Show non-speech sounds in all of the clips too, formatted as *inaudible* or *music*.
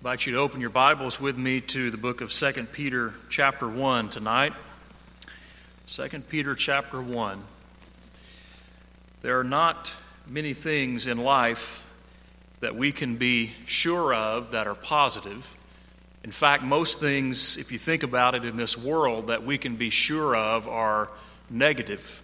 invite you to open your Bibles with me to the book of 2 Peter, chapter 1 tonight. 2 Peter, chapter 1. There are not many things in life that we can be sure of that are positive. In fact, most things, if you think about it in this world, that we can be sure of are negative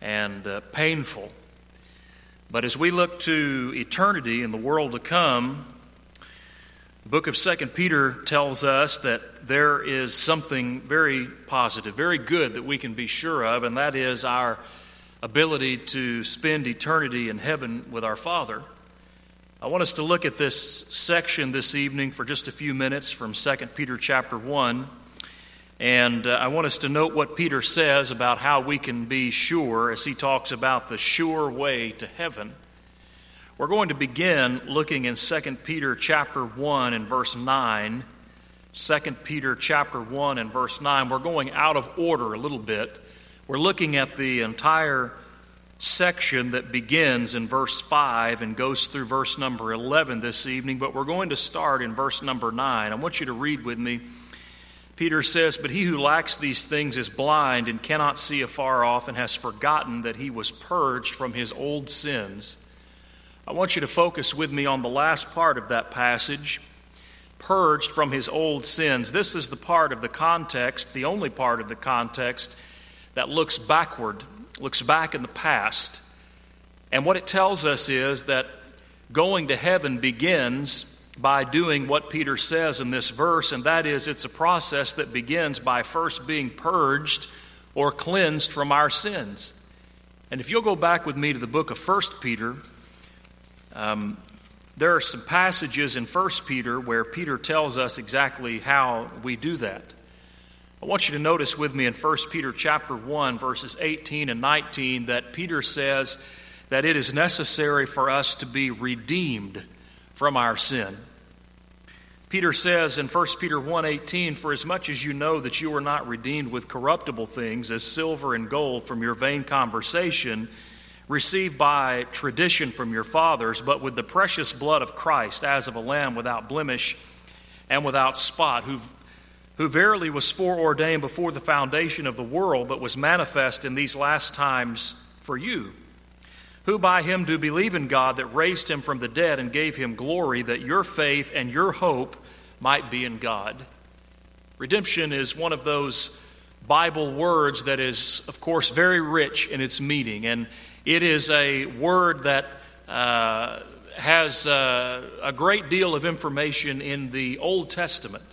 and uh, painful. But as we look to eternity and the world to come, the book of 2 Peter tells us that there is something very positive, very good that we can be sure of, and that is our ability to spend eternity in heaven with our Father. I want us to look at this section this evening for just a few minutes from 2 Peter chapter 1. And uh, I want us to note what Peter says about how we can be sure as he talks about the sure way to heaven. We're going to begin looking in 2 Peter chapter 1 and verse 9. 2 Peter chapter 1 and verse 9. We're going out of order a little bit. We're looking at the entire section that begins in verse 5 and goes through verse number 11 this evening, but we're going to start in verse number 9. I want you to read with me. Peter says, But he who lacks these things is blind and cannot see afar off and has forgotten that he was purged from his old sins. I want you to focus with me on the last part of that passage purged from his old sins. This is the part of the context, the only part of the context that looks backward, looks back in the past. And what it tells us is that going to heaven begins by doing what Peter says in this verse, and that is it's a process that begins by first being purged or cleansed from our sins. And if you'll go back with me to the book of 1 Peter, um, there are some passages in 1 Peter where Peter tells us exactly how we do that. I want you to notice with me in 1 Peter chapter 1 verses 18 and 19 that Peter says that it is necessary for us to be redeemed from our sin. Peter says in 1 Peter 1:18 for as much as you know that you were not redeemed with corruptible things as silver and gold from your vain conversation received by tradition from your fathers, but with the precious blood of Christ, as of a lamb without blemish and without spot, who, who verily was foreordained before the foundation of the world, but was manifest in these last times for you, who by him do believe in God that raised him from the dead and gave him glory, that your faith and your hope might be in God. Redemption is one of those Bible words that is, of course, very rich in its meaning. And it is a word that uh, has uh, a great deal of information in the Old Testament.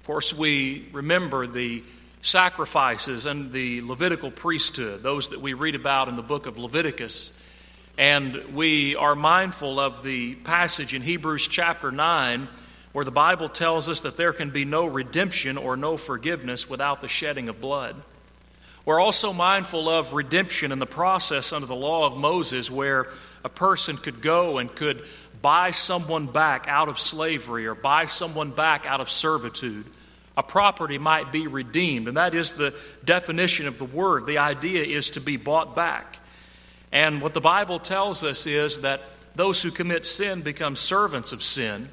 Of course, we remember the sacrifices and the Levitical priesthood, those that we read about in the book of Leviticus. And we are mindful of the passage in Hebrews chapter 9 where the Bible tells us that there can be no redemption or no forgiveness without the shedding of blood. We're also mindful of redemption in the process under the law of Moses, where a person could go and could buy someone back out of slavery or buy someone back out of servitude. A property might be redeemed, and that is the definition of the word. The idea is to be bought back. And what the Bible tells us is that those who commit sin become servants of sin.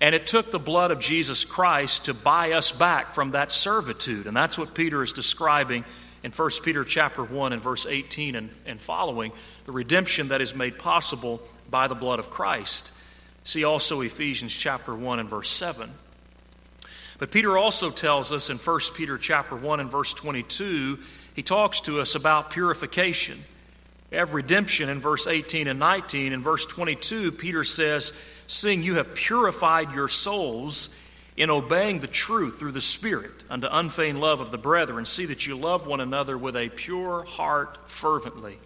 And it took the blood of Jesus Christ to buy us back from that servitude. And that's what Peter is describing in 1 Peter chapter 1 and verse 18 and, and following, the redemption that is made possible by the blood of Christ. See also Ephesians chapter 1 and verse 7. But Peter also tells us in 1 Peter chapter 1 and verse 22, he talks to us about purification. Have redemption in verse 18 and 19. In verse 22, Peter says, Seeing you have purified your souls in obeying the truth through the Spirit unto unfeigned love of the brethren, see that you love one another with a pure heart fervently.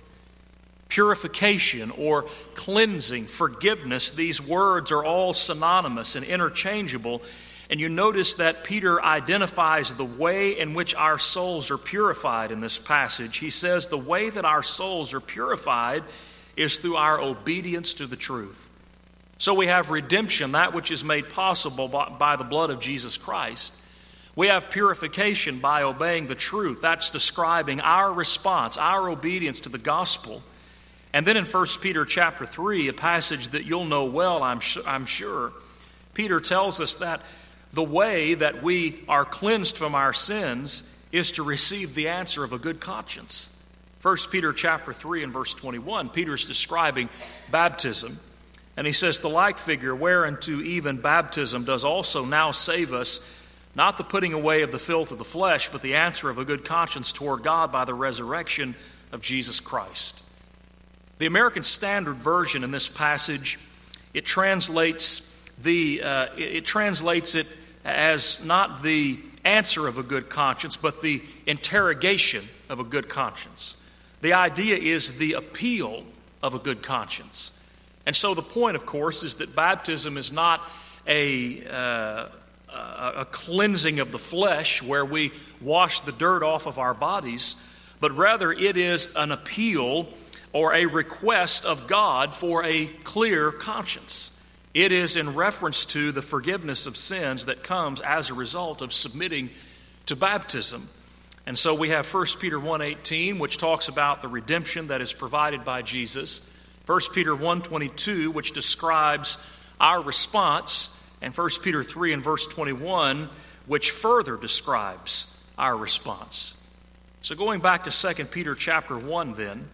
Purification or cleansing, forgiveness, these words are all synonymous and interchangeable. And you notice that Peter identifies the way in which our souls are purified in this passage. He says the way that our souls are purified is through our obedience to the truth. So we have redemption, that which is made possible by, the blood of Jesus Christ. We have purification by obeying the truth. That's describing our response, our obedience to the gospel. And then in 1 Peter chapter 3, a passage that you'll know well, I'm, I'm sure, Peter tells us that the way that we are cleansed from our sins is to receive the answer of a good conscience. 1 Peter chapter 3 and verse 21, Peter is describing baptism. And he says, The like figure, whereunto even baptism does also now save us, not the putting away of the filth of the flesh, but the answer of a good conscience toward God by the resurrection of Jesus Christ. The American Standard Version in this passage, it translates the uh, it translates it as not the answer of a good conscience, but the interrogation of a good conscience. The idea is the appeal of a good conscience. And so the point, of course, is that baptism is not a, uh, a cleansing of the flesh where we wash the dirt off of our bodies, but rather it is an appeal or a request of God for a clear conscience. It is in reference to the forgiveness of sins that comes as a result of submitting to baptism. And so we have 1 Peter 1:18 which talks about the redemption that is provided by Jesus. 1 Peter 1:22 which describes our response and 1 Peter 3 and verse 21 which further describes our response. So going back to 2 Peter chapter 1 then,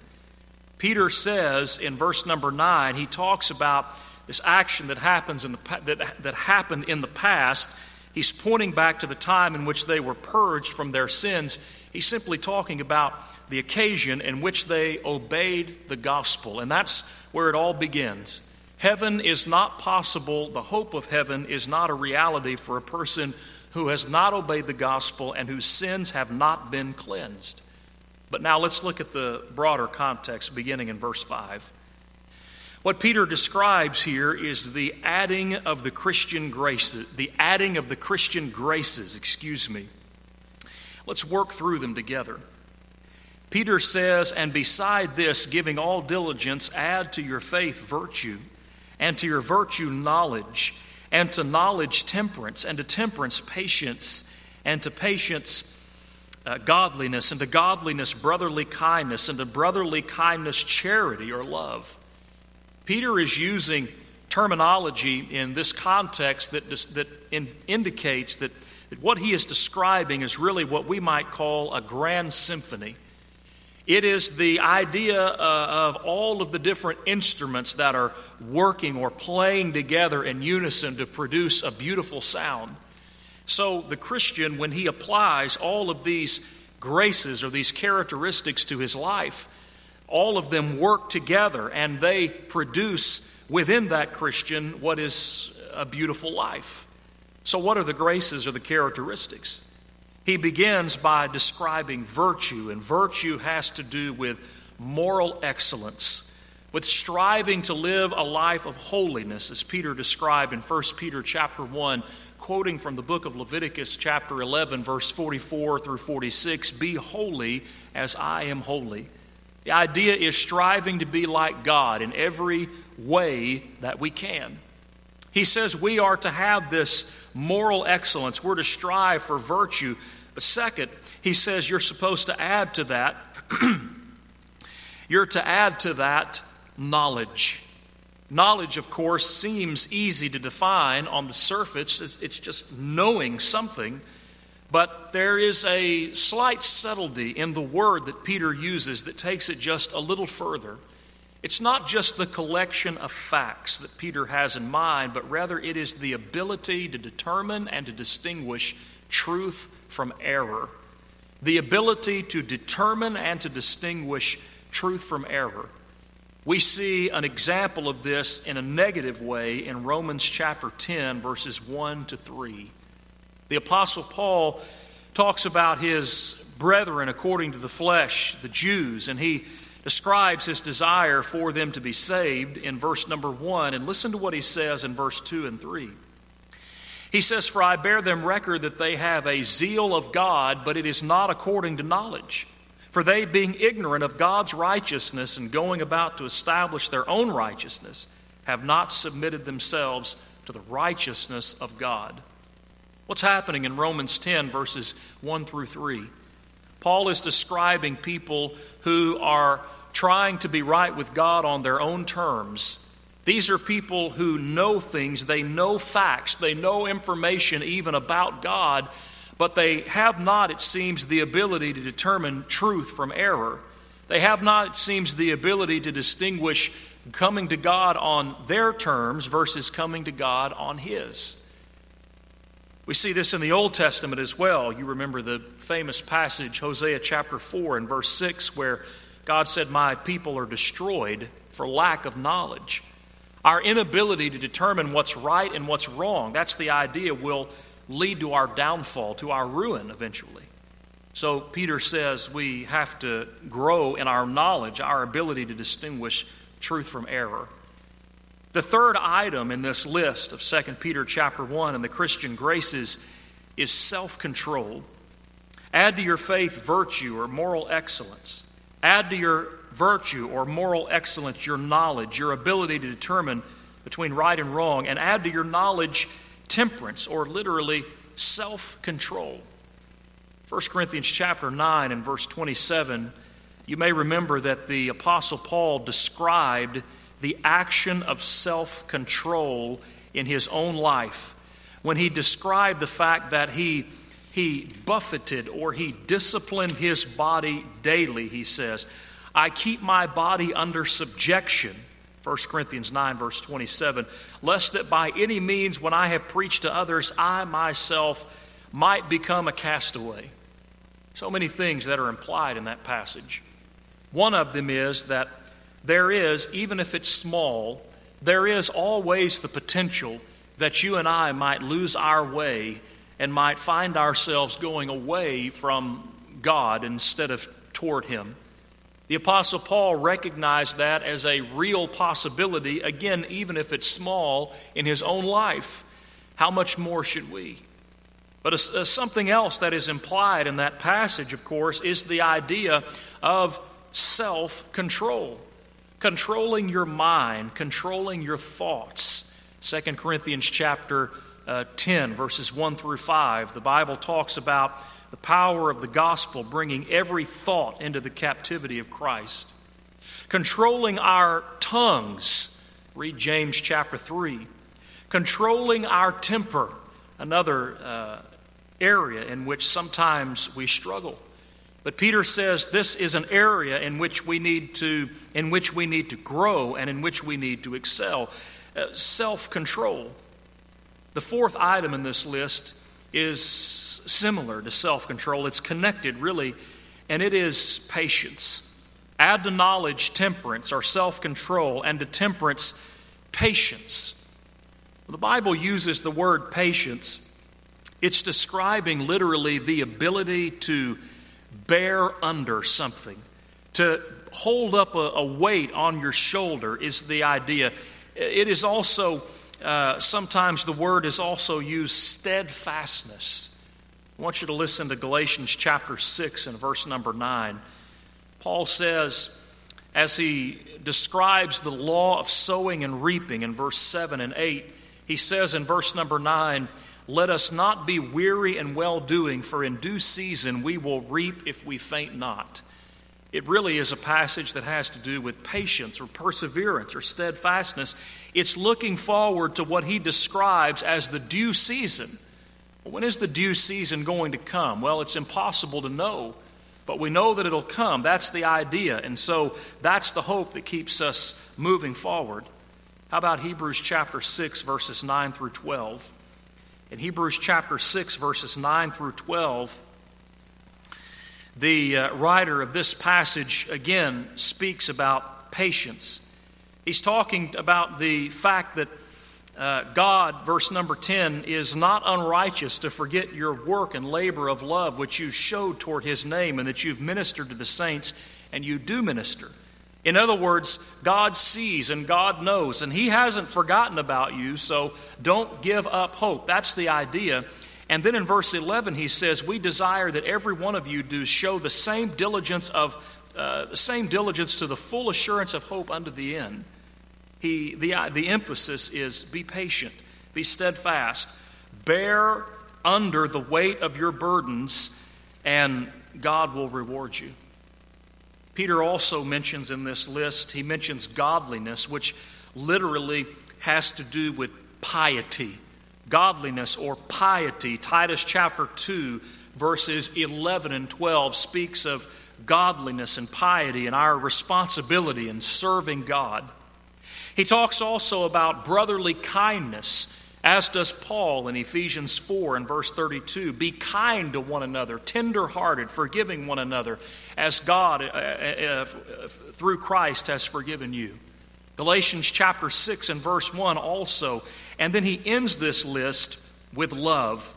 Peter says in verse number 9, he talks about this action that happens in the that, that happened in the past. He's pointing back to the time in which they were purged from their sins. He's simply talking about the occasion in which they obeyed the gospel. And that's where it all begins. Heaven is not possible, the hope of heaven is not a reality for a person who has not obeyed the gospel and whose sins have not been cleansed. But now let's look at the broader context beginning in verse 5. What Peter describes here is the adding of the Christian graces, the adding of the Christian graces, excuse me. Let's work through them together. Peter says, And beside this, giving all diligence, add to your faith virtue, and to your virtue knowledge, and to knowledge temperance, and to temperance patience, and to patience uh, godliness, and to godliness brotherly kindness, and to brotherly kindness charity or love. Peter is using terminology in this context that, that in, indicates that, that what he is describing is really what we might call a grand symphony it is the idea uh, of all of the different instruments that are working or playing together in unison to produce a beautiful sound. So, the Christian, when he applies all of these graces or these characteristics to his life, all of them work together and they produce within that Christian what is a beautiful life. So, what are the graces or the characteristics? He begins by describing virtue, and virtue has to do with moral excellence, with striving to live a life of holiness, as Peter described in 1 Peter chapter 1, quoting from the book of Leviticus chapter 11, verse 44 through 46 Be holy as I am holy. The idea is striving to be like God in every way that we can. He says we are to have this moral excellence. We're to strive for virtue but second, he says you're supposed to add to that, *clears throat* you're to add to that knowledge. Knowledge, of course, seems easy to define on the surface. It's, it's, just knowing something. But there is a slight subtlety in the word that Peter uses that takes it just a little further. It's not just the collection of facts that Peter has in mind, but rather it is the ability to determine and to distinguish truth from error, the ability to determine and to distinguish truth from error. We see an example of this in a negative way in Romans chapter 10, verses 1 to 3. The Apostle Paul talks about his brethren according to the flesh, the Jews, and he describes his desire for them to be saved in verse number 1. And listen to what he says in verse 2 and 3. He says, For I bear them record that they have a zeal of God, but it is not according to knowledge. For they, being ignorant of God's righteousness and going about to establish their own righteousness, have not submitted themselves to the righteousness of God. What's happening in Romans 10, verses 1 through 3? Paul is describing people who are trying to be right with God on their own terms These are people who know things, they know facts, they know information even about God, but they have not, it seems, the ability to determine truth from error. They have not, it seems, the ability to distinguish coming to God on their terms versus coming to God on His. We see this in the Old Testament as well. You remember the famous passage, Hosea chapter 4 and verse 6, where God said, My people are destroyed for lack of knowledge. Our inability to determine what's right and what's wrong, that's the idea, will lead to our downfall, to our ruin eventually. So Peter says we have to grow in our knowledge, our ability to distinguish truth from error. The third item in this list of 2 Peter chapter 1 and the Christian graces is self-control. Add to your faith virtue or moral excellence. Add to your virtue or moral excellence, your knowledge, your ability to determine between right and wrong, and add to your knowledge temperance or literally self control. 1 Corinthians chapter 9 and verse 27, you may remember that the Apostle Paul described the action of self control in his own life when he described the fact that he he buffeted or he disciplined his body daily, he says. I keep my body under subjection. 1 Corinthians 9, verse 27, lest that by any means, when I have preached to others, I myself might become a castaway. So many things that are implied in that passage. One of them is that there is, even if it's small, there is always the potential that you and I might lose our way and might find ourselves going away from God instead of toward Him. The Apostle Paul recognized that as a real possibility, again, even if it's small in his own life. How much more should we? But a, a, something else that is implied in that passage, of course, is the idea of self control. Controlling your mind, controlling your thoughts. 2 Corinthians chapter uh, 10, verses 1 through 5, the Bible talks about the power of the gospel bringing every thought into the captivity of Christ. Controlling our tongues, read James chapter 3. Controlling our temper, another uh, area in which sometimes we struggle. But Peter says this is an area in which we need to in which we need to grow and in which we need to excel. Uh, self-control. The fourth item in this list is similar to self control. It's connected, really, and it is patience. Add to knowledge temperance or self control, and to temperance, patience. The Bible uses the word patience, it's describing literally the ability to bear under something, to hold up a, a weight on your shoulder, is the idea. It is also, uh, sometimes the word is also used steadfastness. I want you to listen to Galatians chapter 6 and verse number 9. Paul says, as he describes the law of sowing and reaping in verse 7 and 8, he says in verse number 9, Let us not be weary in well doing, for in due season we will reap if we faint not. It really is a passage that has to do with patience or perseverance or steadfastness. It's looking forward to what he describes as the due season when is the due season going to come? Well, it's impossible to know, but we know that it'll come. That's the idea. And so that's the hope that keeps us moving forward. How about Hebrews chapter 6, verses 9 through 12? In Hebrews chapter 6, verses 9 through 12, the uh, writer of this passage again speaks about patience. He's talking about the fact that uh, God, verse number 10, is not unrighteous to forget your work and labor of love which you showed toward his name and that you've ministered to the saints and you do minister. In other words, God sees and God knows, and He hasn't forgotten about you, so don't give up hope. That's the idea. And then in verse 11, he says, We desire that every one of you do show the same diligence of uh, same diligence to the full assurance of hope unto the end. He, the, the emphasis is be patient, be steadfast, bear under the weight of your burdens, and God will reward you. Peter also mentions in this list, he mentions godliness, which literally has to do with piety, godliness or piety. Titus chapter 2, verses 11 and 12 speaks of godliness and piety and our responsibility in serving God. He talks also about brotherly kindness, as does Paul in Ephesians 4 and verse 32. Be kind to one another, tender-hearted, forgiving one another, as God, uh, uh, uh, through Christ, has forgiven you. Galatians chapter 6 and verse 1 also. And then he ends this list with love.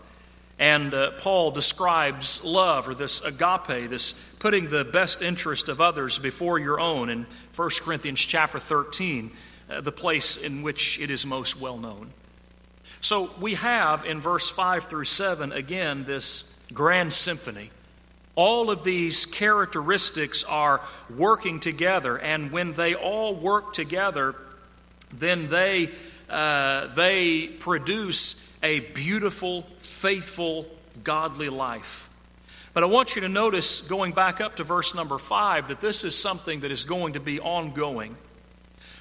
And uh, Paul describes love, or this agape, this putting the best interest of others before your own in 1 Corinthians chapter 13, uh, the place in which it is most well known. So we have in verse 5 through 7 again this grand symphony all of these characteristics are working together, and when they all work together, then they, uh, they produce a beautiful, faithful, godly life. But I want you to notice, going back up to verse number five, that this is something that is going to be ongoing.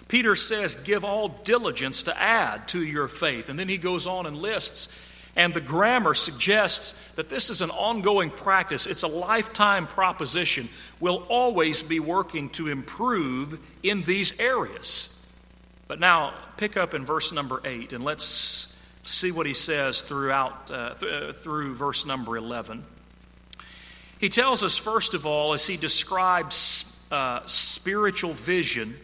Peter says, Give all diligence to add to your faith. And then he goes on and lists and the grammar suggests that this is an ongoing practice, it's a lifetime proposition. We'll always be working to improve in these areas. But now, pick up in verse number 8 and let's see what he says throughout uh, th- uh, through verse number 11. He tells us, first of all, as he describes uh, spiritual vision,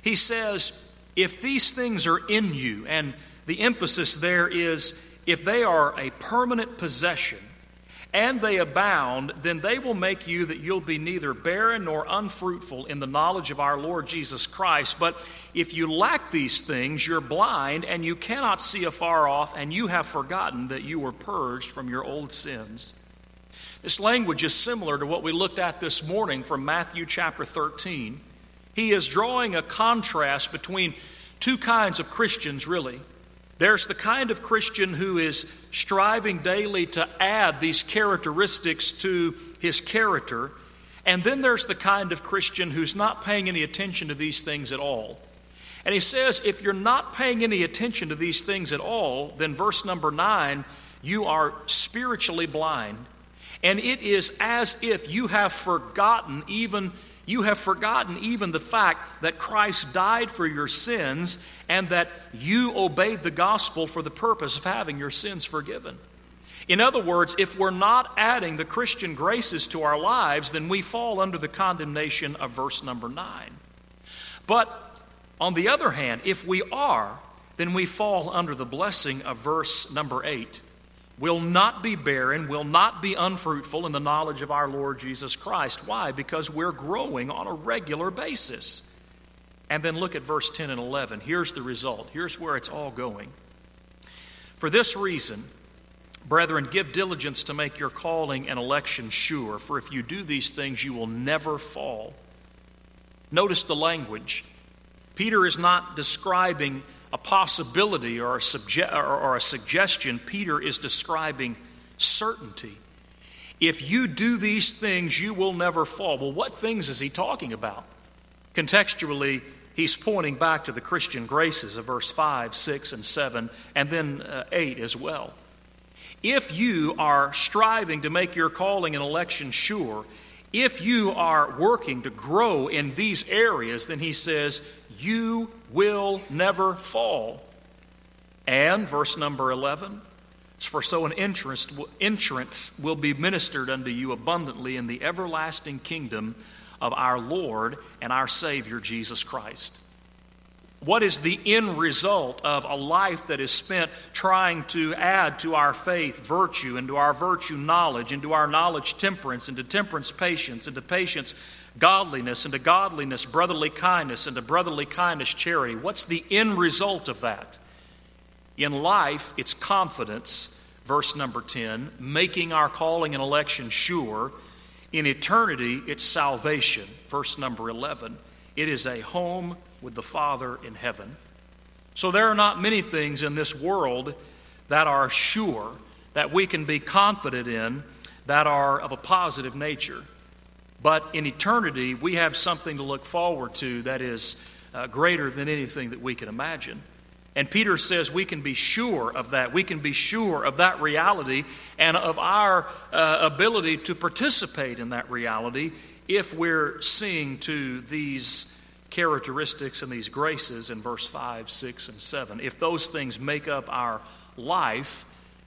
he says, If these things are in you, and the emphasis there is if they are a permanent possession and they abound, then they will make you that you'll be neither barren nor unfruitful in the knowledge of our Lord Jesus Christ. But if you lack these things, you're blind and you cannot see afar off, and you have forgotten that you were purged from your old sins. This language is similar to what we looked at this morning from Matthew chapter 13. He is drawing a contrast between two kinds of Christians, really. There's the kind of Christian who is striving daily to add these characteristics to his character. And then there's the kind of Christian who's not paying any attention to these things at all. And he says, if you're not paying any attention to these things at all, then verse number nine, you are spiritually blind. And it is as if you have forgotten even you have forgotten even the fact that Christ died for your sins and that you obeyed the gospel for the purpose of having your sins forgiven. In other words, if we're not adding the Christian graces to our lives, then we fall under the condemnation of verse number 9. But on the other hand, if we are, then we fall under the blessing of verse number 8 will not be barren, will not be unfruitful in the knowledge of our Lord Jesus Christ. Why? Because we're growing on a regular basis. And then look at verse 10 and 11. Here's the result. Here's where it's all going. For this reason, brethren, give diligence to make your calling and election sure, for if you do these things, you will never fall. Notice the language. Peter is not describing a possibility or a, subje- or a suggestion, Peter is describing certainty. If you do these things, you will never fall. Well, what things is he talking about? Contextually, he's pointing back to the Christian graces of verse 5, 6, and 7, and then uh, 8 as well. If you are striving to make your calling and election sure, if you are working to grow in these areas, then he says, you will never fall. And, verse number 11, for so an entrance, entrance will be ministered unto you abundantly in the everlasting kingdom of our Lord and our Savior Jesus Christ. What is the end result of a life that is spent trying to add to our faith virtue, and to our virtue knowledge, and to our knowledge temperance, and to temperance patience, and to patience godliness, and to godliness brotherly kindness, and to brotherly kindness charity? What's the end result of that? In life, it's confidence, verse number 10, making our calling and election sure. In eternity, it's salvation, verse number 11. It is a home with the Father in heaven. So there are not many things in this world that are sure, that we can be confident in, that are of a positive nature. But in eternity, we have something to look forward to that is uh, greater than anything that we can imagine. And Peter says we can be sure of that. We can be sure of that reality and of our uh, ability to participate in that reality if we're seeing to these characteristics and these graces in verse 5, 6, and 7. If those things make up our life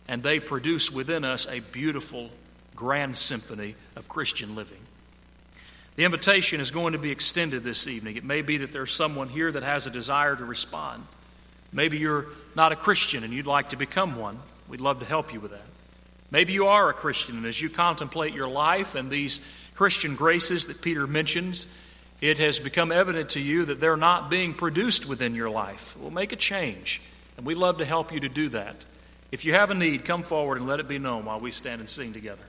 and they produce within us a beautiful, grand symphony of Christian living. The invitation is going to be extended this evening. It may be that there's someone here that has a desire to respond. Maybe you're not a Christian and you'd like to become one. We'd love to help you with that. Maybe you are a Christian, and as you contemplate your life and these Christian graces that Peter mentions, it has become evident to you that they're not being produced within your life. Well, make a change, and we'd love to help you to do that. If you have a need, come forward and let it be known while we stand and sing together.